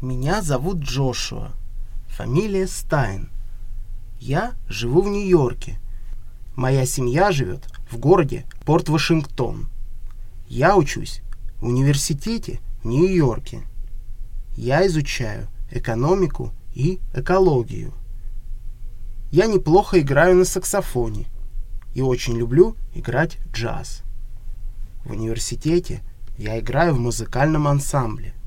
Меня зовут Джошуа. Фамилия Стайн. Я живу в Нью-Йорке. Моя семья живет в городе Порт-Вашингтон. Я учусь в университете в Нью-Йорке. Я изучаю экономику и экологию. Я неплохо играю на саксофоне и очень люблю играть джаз. В университете я играю в музыкальном ансамбле –